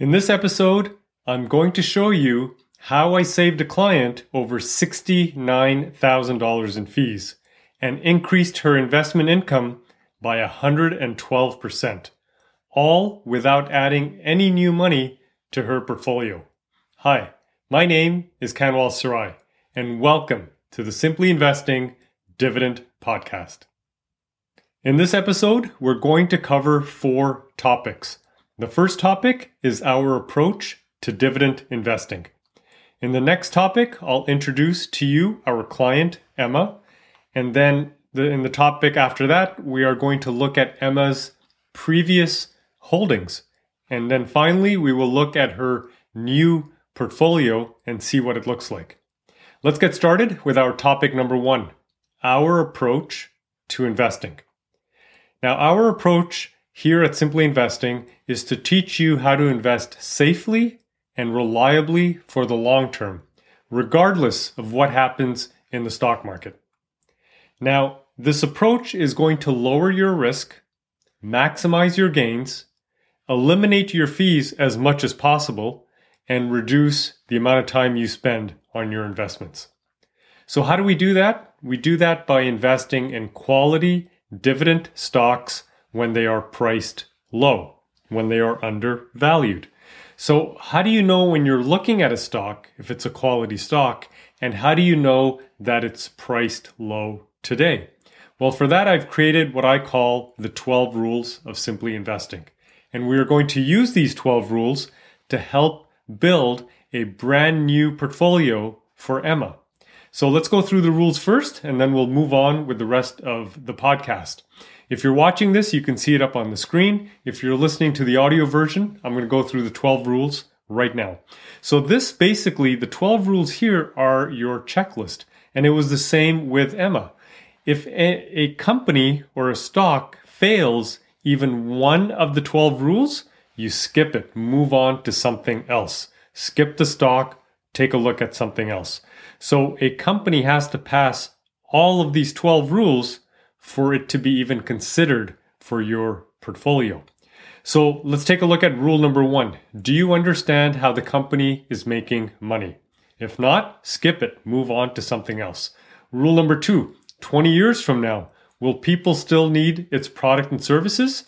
In this episode, I'm going to show you how I saved a client over $69,000 in fees and increased her investment income by 112%, all without adding any new money to her portfolio. Hi, my name is Kanwal Sarai, and welcome to the Simply Investing Dividend Podcast. In this episode, we're going to cover four topics the first topic is our approach to dividend investing. In the next topic, I'll introduce to you our client, Emma. And then the, in the topic after that, we are going to look at Emma's previous holdings. And then finally, we will look at her new portfolio and see what it looks like. Let's get started with our topic number one our approach to investing. Now, our approach here at Simply Investing is to teach you how to invest safely and reliably for the long term, regardless of what happens in the stock market. Now, this approach is going to lower your risk, maximize your gains, eliminate your fees as much as possible, and reduce the amount of time you spend on your investments. So, how do we do that? We do that by investing in quality dividend stocks when they are priced low, when they are undervalued. So, how do you know when you're looking at a stock if it's a quality stock? And how do you know that it's priced low today? Well, for that, I've created what I call the 12 rules of simply investing. And we are going to use these 12 rules to help build a brand new portfolio for Emma. So let's go through the rules first, and then we'll move on with the rest of the podcast. If you're watching this, you can see it up on the screen. If you're listening to the audio version, I'm going to go through the 12 rules right now. So, this basically, the 12 rules here are your checklist. And it was the same with Emma. If a, a company or a stock fails even one of the 12 rules, you skip it, move on to something else. Skip the stock, take a look at something else. So, a company has to pass all of these 12 rules for it to be even considered for your portfolio. So let's take a look at rule number one. Do you understand how the company is making money? If not, skip it, move on to something else. Rule number two 20 years from now, will people still need its product and services?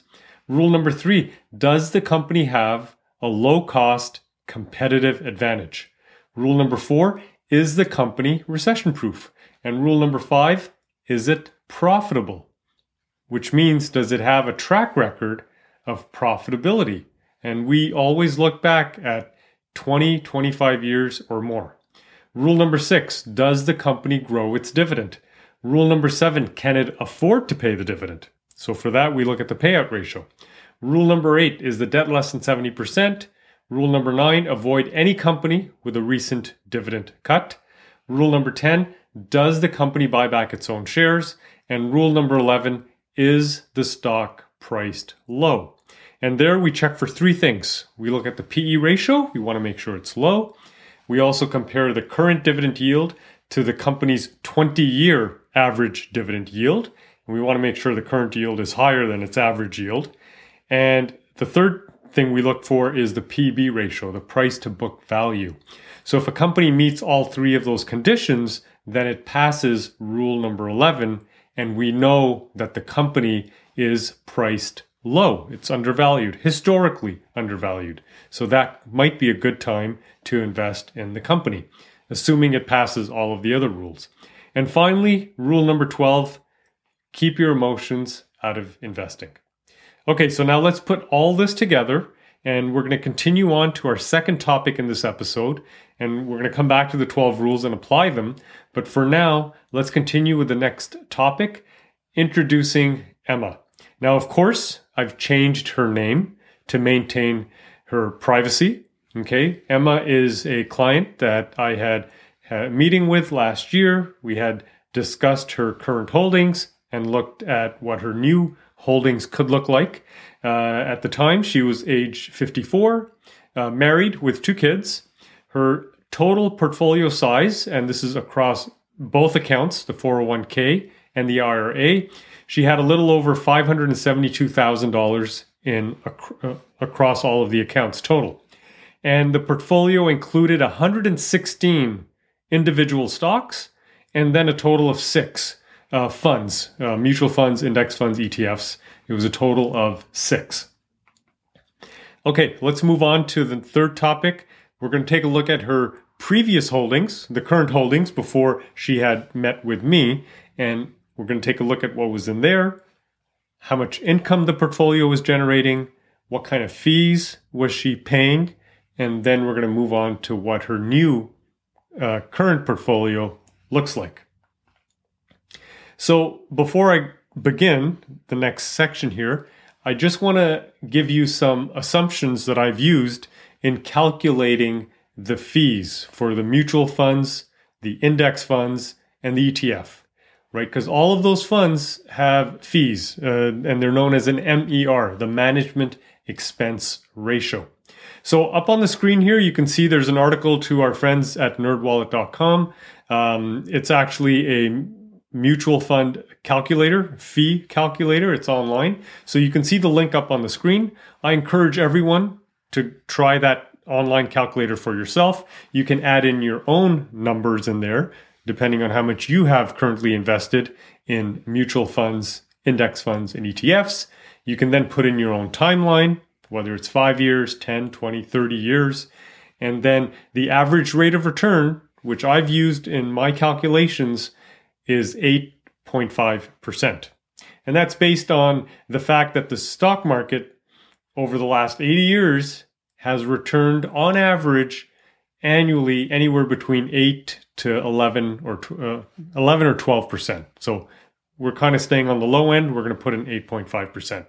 Rule number three Does the company have a low cost competitive advantage? Rule number four Is the company recession proof? And rule number five Is it profitable, which means does it have a track record of profitability? And we always look back at 20, 25 years or more. Rule number six Does the company grow its dividend? Rule number seven Can it afford to pay the dividend? So for that, we look at the payout ratio. Rule number eight Is the debt less than 70%? Rule number nine Avoid any company with a recent dividend cut. Rule number 10 Does the company buy back its own shares? And rule number 11 is the stock priced low? And there we check for three things. We look at the PE ratio, we want to make sure it's low. We also compare the current dividend yield to the company's 20 year average dividend yield. And we want to make sure the current yield is higher than its average yield. And the third thing we look for is the PB ratio, the price to book value. So if a company meets all three of those conditions, then it passes rule number 11 and we know that the company is priced low. It's undervalued, historically undervalued. So that might be a good time to invest in the company, assuming it passes all of the other rules. And finally, rule number 12 keep your emotions out of investing. Okay, so now let's put all this together and we're going to continue on to our second topic in this episode. And we're going to come back to the 12 rules and apply them. But for now, let's continue with the next topic introducing Emma. Now, of course, I've changed her name to maintain her privacy. Okay. Emma is a client that I had a meeting with last year. We had discussed her current holdings and looked at what her new holdings could look like. Uh, at the time, she was age 54, uh, married with two kids. Her total portfolio size, and this is across both accounts, the 401k and the IRA, she had a little over $572,000 in uh, across all of the accounts total. And the portfolio included 116 individual stocks and then a total of six uh, funds uh, mutual funds, index funds, ETFs. It was a total of six. Okay, let's move on to the third topic. We're going to take a look at her previous holdings, the current holdings before she had met with me, and we're going to take a look at what was in there, how much income the portfolio was generating, what kind of fees was she paying, and then we're going to move on to what her new uh, current portfolio looks like. So before I begin the next section here, I just want to give you some assumptions that I've used in calculating the fees for the mutual funds, the index funds, and the ETF, right? Because all of those funds have fees, uh, and they're known as an MER, the management expense ratio. So up on the screen here, you can see there's an article to our friends at nerdwallet.com. Um, it's actually a mutual fund calculator, fee calculator. It's online. So you can see the link up on the screen. I encourage everyone to try that online calculator for yourself. You can add in your own numbers in there, depending on how much you have currently invested in mutual funds, index funds, and ETFs. You can then put in your own timeline, whether it's five years, 10, 20, 30 years. And then the average rate of return, which I've used in my calculations, is 8.5%. And that's based on the fact that the stock market over the last 80 years has returned on average annually anywhere between 8 to 11 or uh, 11 or 12%. So we're kind of staying on the low end, we're going to put in 8.5%.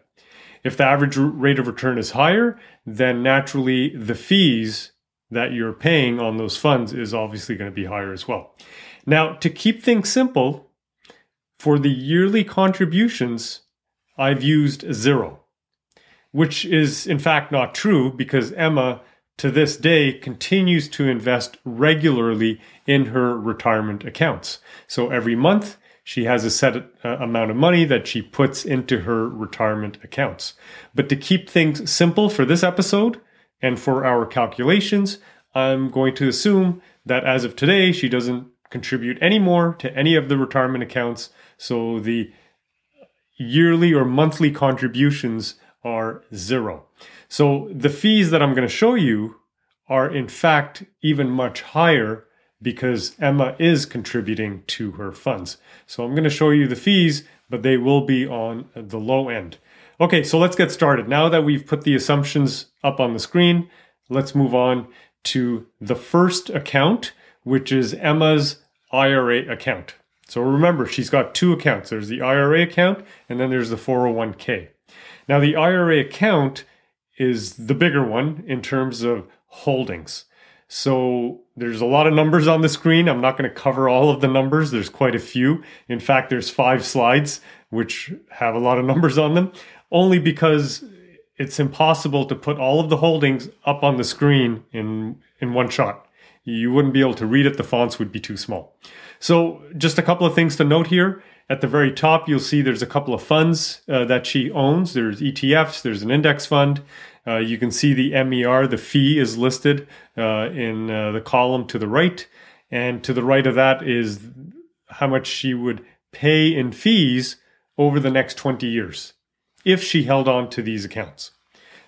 If the average rate of return is higher, then naturally the fees that you're paying on those funds is obviously going to be higher as well. Now, to keep things simple, for the yearly contributions, I've used zero, which is in fact not true because Emma to this day continues to invest regularly in her retirement accounts. So every month, she has a set uh, amount of money that she puts into her retirement accounts. But to keep things simple for this episode and for our calculations, I'm going to assume that as of today, she doesn't contribute any more to any of the retirement accounts. So the yearly or monthly contributions are zero. So the fees that I'm going to show you are in fact even much higher because Emma is contributing to her funds. So I'm going to show you the fees, but they will be on the low end. Okay, so let's get started. Now that we've put the assumptions up on the screen, let's move on to the first account, which is Emma's IRA account. So remember, she's got two accounts. There's the IRA account and then there's the 401k. Now, the IRA account is the bigger one in terms of holdings. So there's a lot of numbers on the screen. I'm not going to cover all of the numbers. There's quite a few. In fact, there's five slides which have a lot of numbers on them, only because it's impossible to put all of the holdings up on the screen in in one shot. You wouldn't be able to read it. The fonts would be too small. So just a couple of things to note here. At the very top, you'll see there's a couple of funds uh, that she owns. There's ETFs, there's an index fund. Uh, you can see the MER, the fee is listed uh, in uh, the column to the right. And to the right of that is how much she would pay in fees over the next 20 years if she held on to these accounts.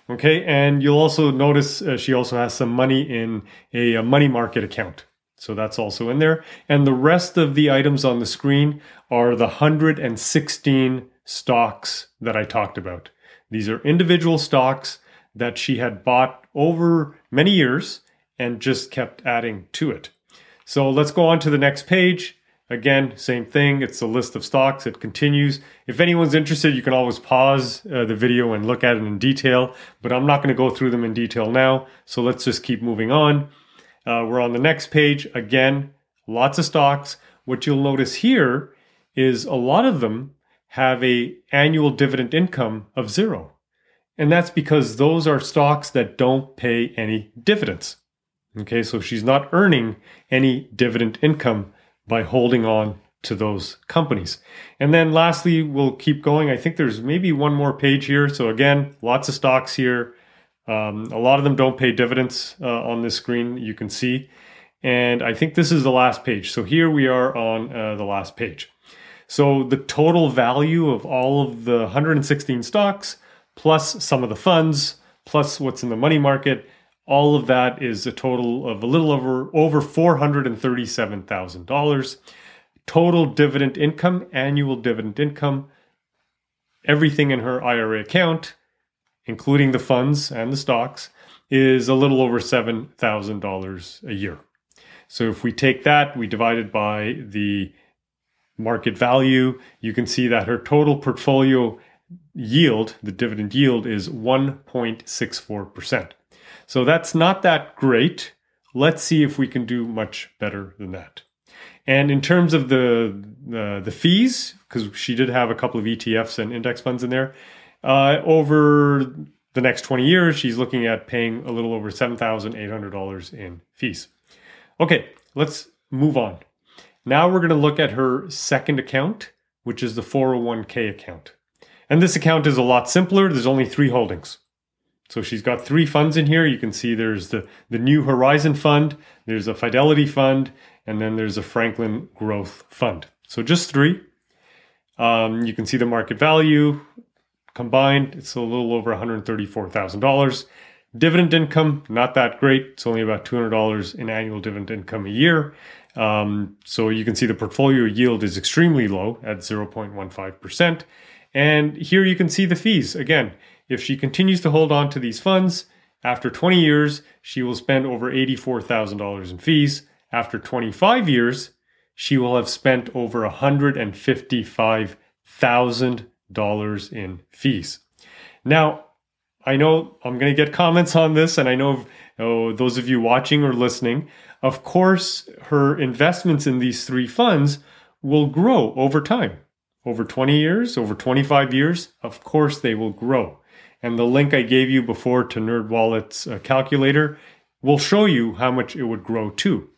Okay, and you'll also notice uh, she also has some money in a, a money market account. So that's also in there. And the rest of the items on the screen are the 116 stocks that I talked about. These are individual stocks that she had bought over many years and just kept adding to it. So let's go on to the next page. Again, same thing. It's a list of stocks. It continues. If anyone's interested, you can always pause uh, the video and look at it in detail, but I'm not going to go through them in detail now. So let's just keep moving on. Uh, we're on the next page. Again, lots of stocks. What you'll notice here is a lot of them have a annual dividend income of zero. And that's because those are stocks that don't pay any dividends. Okay, so she's not earning any dividend income by holding on to those companies. And then lastly, we'll keep going. I think there's maybe one more page here. So again, lots of stocks here. Um, a lot of them don't pay dividends uh, on this screen, you can see. And I think this is the last page. So here we are on uh, the last page. So the total value of all of the 116 stocks, plus some of the funds, plus what's in the money market, all of that is a total of a little over over $437,000. Total dividend income, annual dividend income, everything in her IRA account, including the funds and the stocks, is a little over $7,000 a year. So if we take that, we divide it by the market value, you can see that her total portfolio yield, the dividend yield, is 1.64%. So that's not that great. Let's see if we can do much better than that. And in terms of the the, the fees, because she did have a couple of ETFs and index funds in there, uh, over the next 20 years, she's looking at paying a little over $7,800 in fees. Okay, let's move on. Now we're going to look at her second account, which is the 401k account. And this account is a lot simpler. There's only three holdings. So she's got three funds in here. You can see there's the, the New Horizon Fund, there's a Fidelity Fund, and then there's a Franklin Growth Fund. So just three. Um, you can see the market value combined. It's a little over $134,000. Dividend income, not that great. It's only about $200 in annual dividend income a year. Um, so you can see the portfolio yield is extremely low at 0.15%. And here you can see the fees. Again, if she continues to hold on to these funds, after 20 years, she will spend over $84,000 in fees. After 25 years, she will have spent over $155,000 in fees. Now, I know I'm going to get comments on this, and I know oh, those of you watching or listening of course, her investments in these three funds will grow over time. Over 20 years, over 25 years, of course they will grow. And the link I gave you before to NerdWallet's uh, calculator will show you how much it would grow too.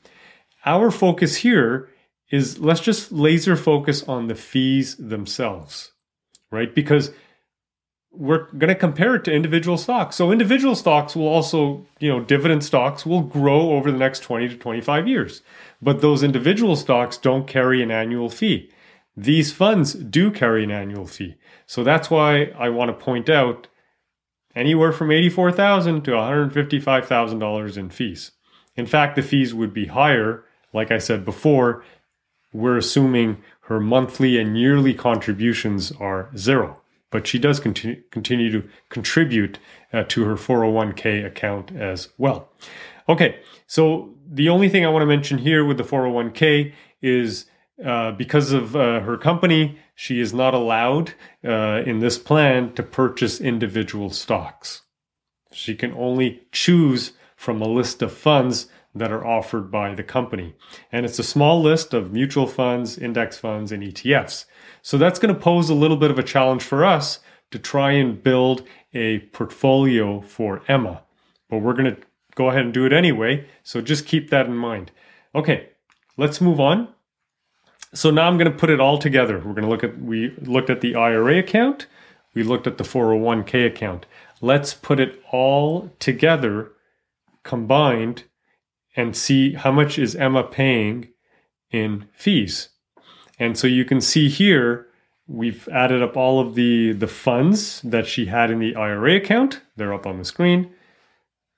Our focus here is let's just laser focus on the fees themselves, right? Because we're going to compare it to individual stocks. So individual stocks will also, you know, dividend stocks will grow over the next 20 to 25 years. But those individual stocks don't carry an annual fee. These funds do carry an annual fee. So that's why I want to point out anywhere from 84,000 to $155,000 in fees. In fact, the fees would be higher. Like I said before, we're assuming her monthly and yearly contributions are zero but she does continue, continue to contribute uh, to her 401k account as well. Okay, so the only thing I want to mention here with the 401k is uh, because of uh, her company, she is not allowed uh, in this plan to purchase individual stocks. She can only choose from a list of funds that are offered by the company. And it's a small list of mutual funds, index funds, and ETFs. So that's going to pose a little bit of a challenge for us to try and build a portfolio for Emma. But we're going to go ahead and do it anyway. So just keep that in mind. Okay, let's move on. So now I'm going to put it all together. We're going to look at, we looked at the IRA account, we looked at the 401k account. Let's put it all together, combined, and see how much is Emma paying in fees. And so you can see here, we've added up all of the, the funds that she had in the IRA account. They're up on the screen.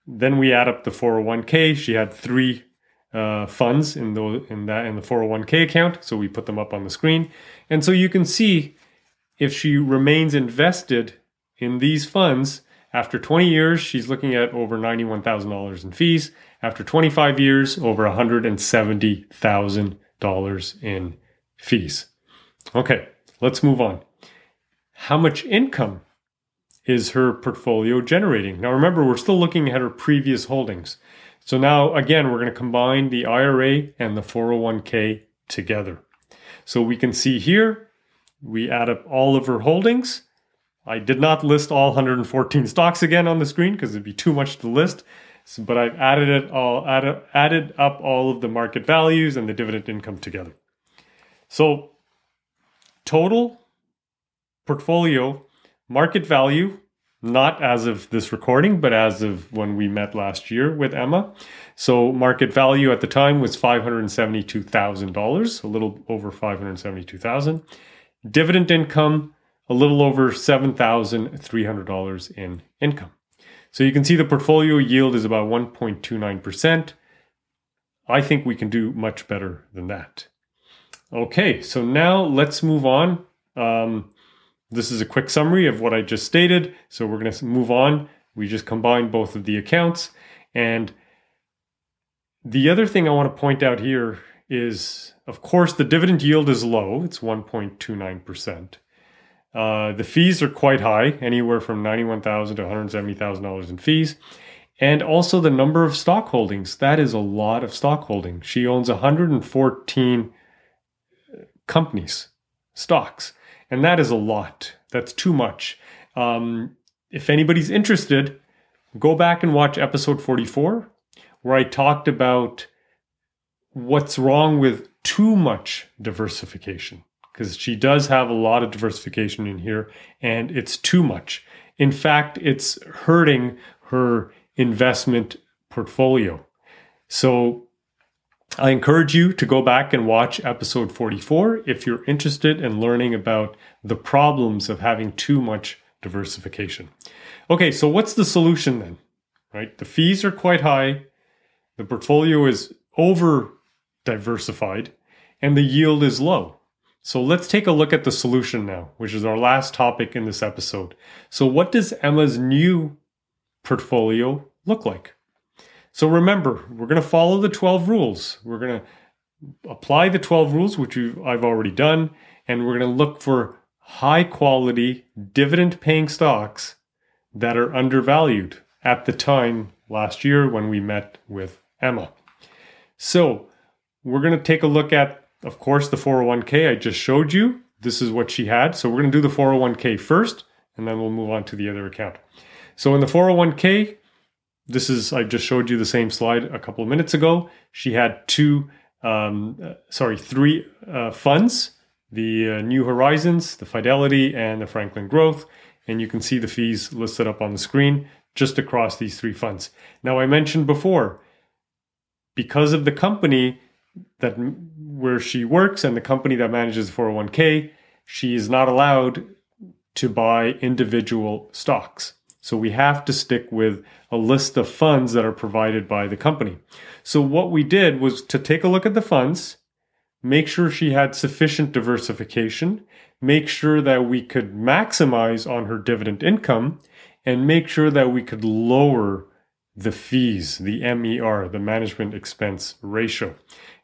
Then we add up the 401k. She had three uh, funds in in that in the 401k account, so we put them up on the screen. And so you can see if she remains invested in these funds after 20 years, she's looking at over $91,000 in fees. After 25 years, over $170,000 in fees. Okay, let's move on. How much income is her portfolio generating? Now remember, we're still looking at her previous holdings. So now again, we're going to combine the IRA and the 401k together. So we can see here, we add up all of her holdings. I did not list all 114 stocks again on the screen because it'd be too much to list. So, but I've added it all, added, added up all of the market values and the dividend income together. So total portfolio market value not as of this recording, but as of when we met last year with Emma. So market value at the time was $572,000, a little over 572,000. Dividend income a little over $7,300 in income. So you can see the portfolio yield is about 1.29%. I think we can do much better than that. Okay, so now let's move on. Um, this is a quick summary of what I just stated. So we're going to move on. We just combined both of the accounts. And the other thing I want to point out here is, of course, the dividend yield is low. It's 1.29%. Uh, the fees are quite high, anywhere from $91,000 to $170,000 in fees. And also the number of stock holdings. That is a lot of stock holdings. She owns 114 companies, stocks. And that is a lot. That's too much. Um, if anybody's interested, go back and watch episode 44, where I talked about what's wrong with too much diversification because she does have a lot of diversification in here and it's too much. In fact, it's hurting her investment portfolio. So I encourage you to go back and watch episode 44 if you're interested in learning about the problems of having too much diversification. Okay, so what's the solution then? Right? The fees are quite high, the portfolio is over diversified, and the yield is low. So let's take a look at the solution now, which is our last topic in this episode. So, what does Emma's new portfolio look like? So, remember, we're going to follow the 12 rules. We're going to apply the 12 rules, which I've already done, and we're going to look for high quality dividend paying stocks that are undervalued at the time last year when we met with Emma. So, we're going to take a look at of course, the 401k I just showed you. This is what she had. So we're going to do the 401k first, and then we'll move on to the other account. So in the 401k, this is, I just showed you the same slide a couple of minutes ago. She had two, um, uh, sorry, three uh, funds the uh, New Horizons, the Fidelity, and the Franklin Growth. And you can see the fees listed up on the screen just across these three funds. Now, I mentioned before, because of the company that where she works and the company that manages the 401k, she is not allowed to buy individual stocks. So we have to stick with a list of funds that are provided by the company. So what we did was to take a look at the funds, make sure she had sufficient diversification, make sure that we could maximize on her dividend income, and make sure that we could lower the fees, the MER, the management expense ratio.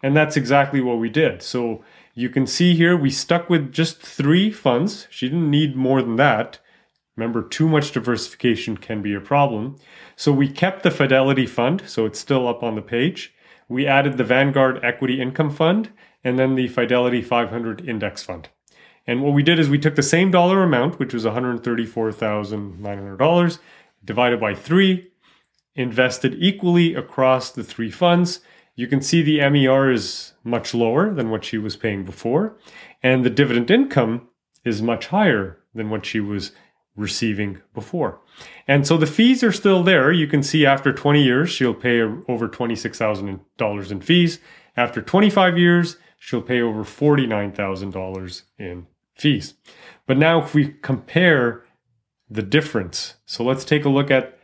And that's exactly what we did. So you can see here we stuck with just three funds. She didn't need more than that. Remember, too much diversification can be a problem. So we kept the Fidelity Fund, so it's still up on the page. We added the Vanguard Equity Income Fund and then the Fidelity 500 Index Fund. And what we did is we took the same dollar amount, which was $134,900, divided by three, invested equally across the three funds. You can see the MER is much lower than what she was paying before, and the dividend income is much higher than what she was receiving before. And so the fees are still there. You can see after 20 years, she'll pay over $26,000 in fees. After 25 years, she'll pay over $49,000 in fees. But now if we compare the difference, so let's take a look at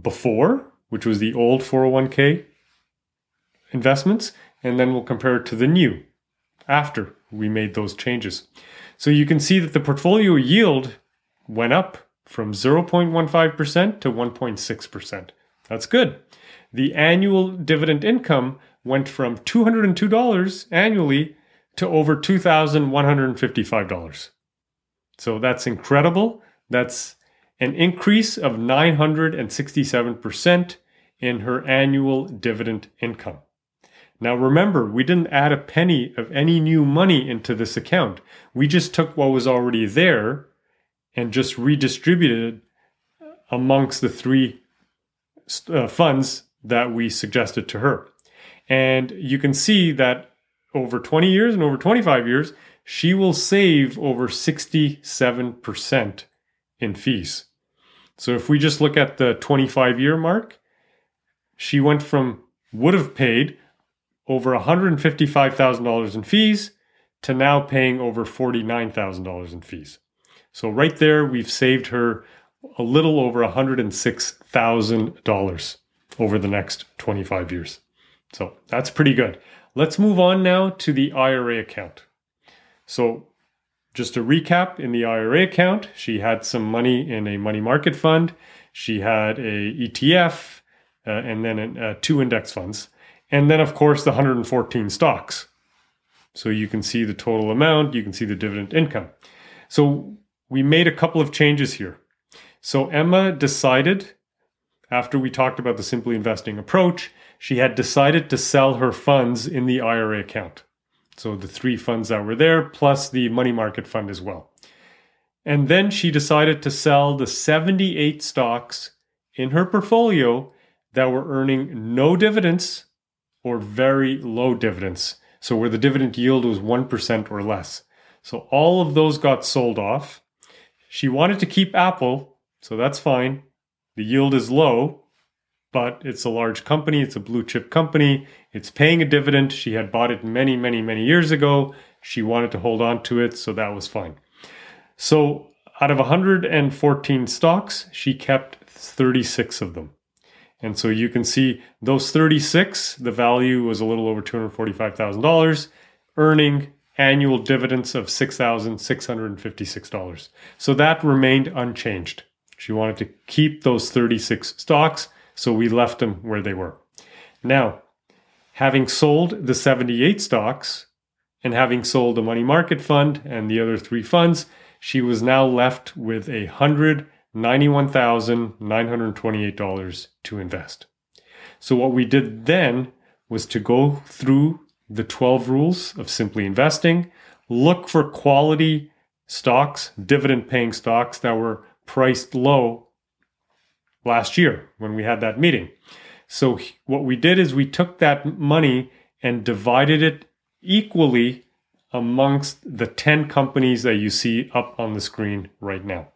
before, which was the old 401k investments, and then we'll compare it to the new after we made those changes. So you can see that the portfolio yield went up from 0.15% to 1.6%. That's good. The annual dividend income went from $202 annually to over $2,155. So that's incredible. That's an increase of 967% in her annual dividend income. Now remember, we didn't add a penny of any new money into this account. We just took what was already there and just redistributed amongst the three uh, funds that we suggested to her. And you can see that over 20 years and over 25 years, she will save over 67% in fees. So if we just look at the 25 year mark, she went from would have paid over $155,000 in fees to now paying over $49,000 in fees. So right there, we've saved her a little over $106,000 over the next 25 years. So that's pretty good. Let's move on now to the IRA account. So just to recap, in the IRA account, she had some money in a money market fund. She had a ETF uh, and then uh, two index funds. And then, of course, the 114 stocks. So you can see the total amount, you can see the dividend income. So we made a couple of changes here. So Emma decided, after we talked about the simply investing approach, she had decided to sell her funds in the IRA account. So the three funds that were there, plus the money market fund as well. And then she decided to sell the 78 stocks in her portfolio that were earning no dividends or very low dividends. So where the dividend yield was 1% or less. So all of those got sold off. She wanted to keep Apple, so that's fine. The yield is low, but it's a large company, it's a blue chip company, it's paying a dividend. She had bought it many, many, many years ago. She wanted to hold on to it, so that was fine. So out of 114 stocks, she kept 36 of them. And so you can see those 36, the value was a little over $245,000, earning annual dividends of $6,656. So that remained unchanged. She wanted to keep those 36 stocks, so we left them where they were. Now, having sold the 78 stocks and having sold the money market fund and the other three funds, she was now left with a hundred $91,928 to invest. So, what we did then was to go through the 12 rules of simply investing, look for quality stocks, dividend paying stocks that were priced low last year when we had that meeting. So, what we did is we took that money and divided it equally amongst the 10 companies that you see up on the screen right now.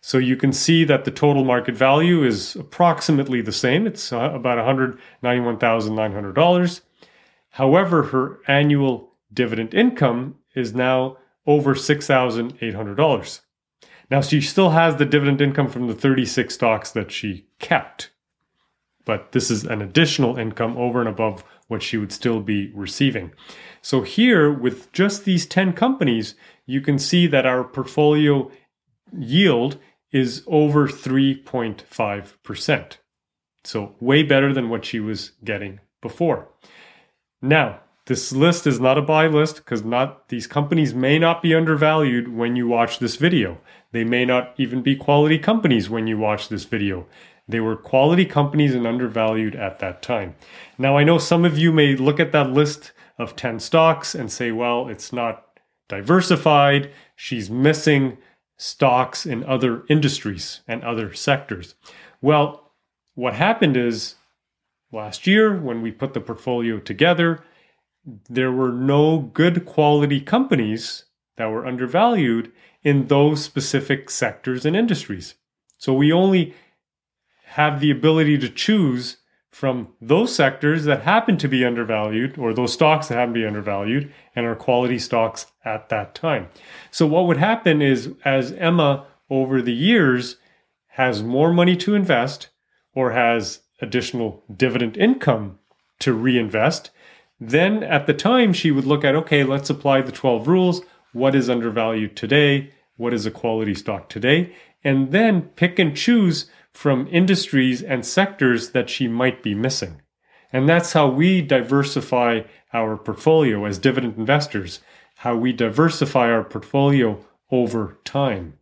So you can see that the total market value is approximately the same. It's uh, about $191,900. However, her annual dividend income is now over $6,800. Now, she still has the dividend income from the 36 stocks that she kept, but this is an additional income over and above what she would still be receiving. So, here with just these 10 companies, you can see that our portfolio yield is over 3.5%. So, way better than what she was getting before. Now, this list is not a buy list because not these companies may not be undervalued when you watch this video. They may not even be quality companies when you watch this video. They were quality companies and undervalued at that time. Now, I know some of you may look at that list of 10 stocks and say, well, it's not diversified. She's missing stocks in other industries and other sectors. Well, what happened is last year when we put the portfolio together, there were no good quality companies that were undervalued in those specific sectors and industries. So we only have the ability to choose from those sectors that happen to be undervalued or those stocks that happen to be undervalued and are quality stocks at that time. So what would happen is as Emma over the years has more money to invest or has additional dividend income to reinvest, then at the time she would look at okay, let's apply the 12 rules. What is undervalued today? What is a quality stock today? And then pick and choose from industries and sectors that she might be missing. And that's how we diversify our portfolio as dividend investors, how we diversify our portfolio over time.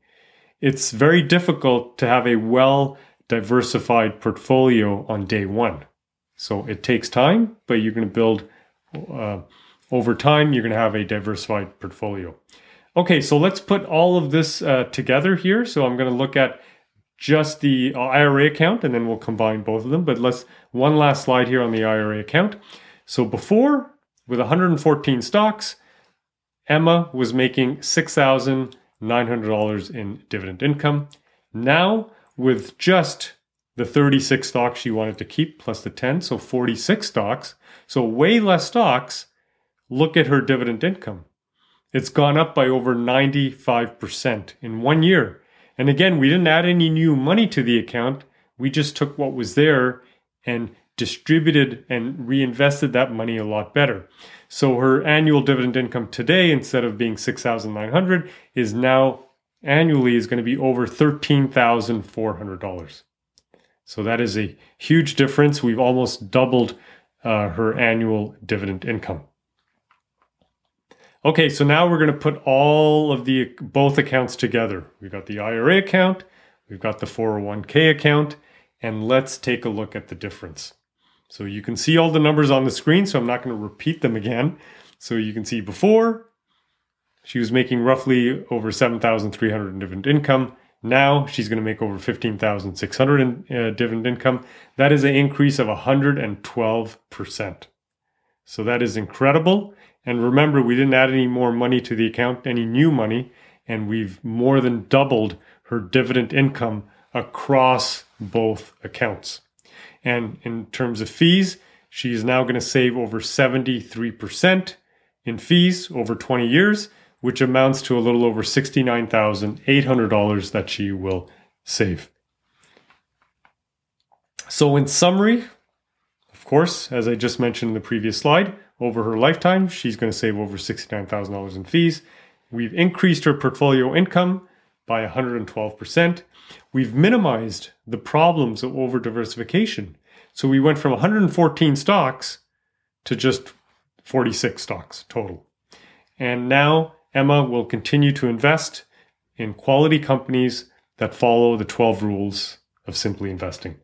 It's very difficult to have a well diversified portfolio on day one. So it takes time, but you're going to build uh, over time, you're going to have a diversified portfolio. Okay, so let's put all of this uh, together here. So I'm going to look at just the IRA account and then we'll combine both of them. But let's one last slide here on the IRA account. So before, with 114 stocks, Emma was making $6,900 in dividend income. Now, with just the 36 stocks she wanted to keep plus the 10, so 46 stocks, so way less stocks, look at her dividend income. It's gone up by over 95% in one year. And again, we didn't add any new money to the account. We just took what was there and distributed and reinvested that money a lot better. So her annual dividend income today, instead of being 6,900, is now annually is going to be over $13,400. So that is a huge difference. We've almost doubled uh, her annual dividend income. Okay, so now we're going to put all of the both accounts together. We've got the IRA account, we've got the 401k account, and let's take a look at the difference. So you can see all the numbers on the screen, so I'm not going to repeat them again. So you can see before she was making roughly over 7,300 in dividend income. Now she's going to make over 15,600 in uh, dividend income. That is an increase of 112%. So that is incredible. And remember, we didn't add any more money to the account, any new money, and we've more than doubled her dividend income across both accounts. And in terms of fees, she is now going to save over 73% in fees over 20 years, which amounts to a little over $69,800 that she will save. So, in summary, of course, as I just mentioned in the previous slide, over her lifetime, she's going to save over $69,000 in fees. We've increased her portfolio income by 112%. We've minimized the problems of over diversification. So we went from 114 stocks to just 46 stocks total. And now Emma will continue to invest in quality companies that follow the 12 rules of simply investing.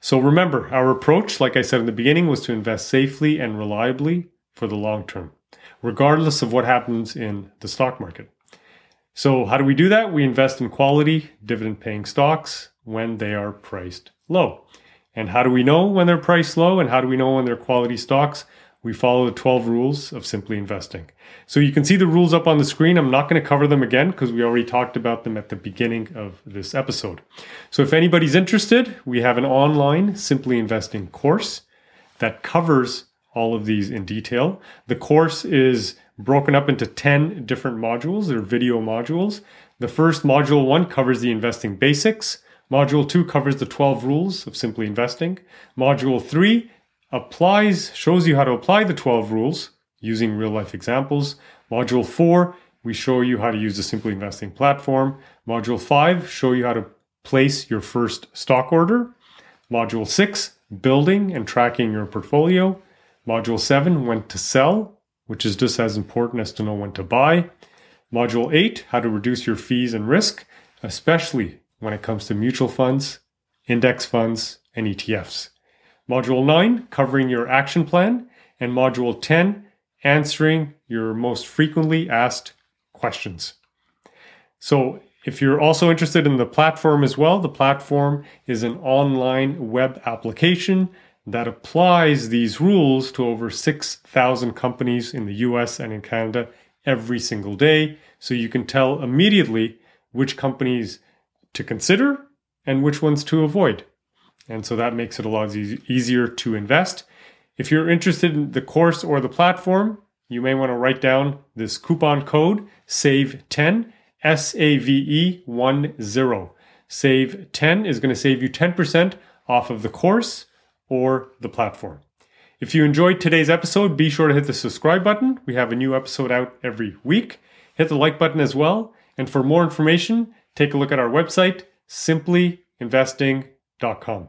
So remember, our approach, like I said in the beginning, was to invest safely and reliably for the long term, regardless of what happens in the stock market. So, how do we do that? We invest in quality, dividend paying stocks when they are priced low. And how do we know when they're priced low and how do we know when they're quality stocks? We follow the 12 rules of simply investing. So you can see the rules up on the screen. I'm not going to cover them again because we already talked about them at the beginning of this episode. So if anybody's interested, we have an online simply investing course that covers all of these in detail. The course is broken up into 10 different modules. They're video modules. The first module one covers the investing basics. Module 2 covers the 12 rules of simply investing. Module 3 applies, shows you how to apply the 12 rules using real life examples. Module 4, we show you how to use the Simply Investing platform. Module 5, show you how to place your first stock order. Module 6, building and tracking your portfolio. Module 7, when to sell, which is just as important as to know when to buy. Module 8, how to reduce your fees and risk, especially when it comes to mutual funds, index funds, and ETFs. Module 9, covering your action plan, and Module 10, answering your most frequently asked questions. So, if you're also interested in the platform as well, the platform is an online web application that applies these rules to over 6,000 companies in the US and in Canada every single day. So you can tell immediately which companies to consider and which ones to avoid. And so that makes it a lot easier to invest. If you're interested in the course or the platform, you may want to write down this coupon code SAVE10, S A V E 1 0. Save 10 is going to save you 10% off of the course or the platform. If you enjoyed today's episode, be sure to hit the subscribe button. We have a new episode out every week. Hit the like button as well. And for more information, take a look at our website, simplyinvesting.com.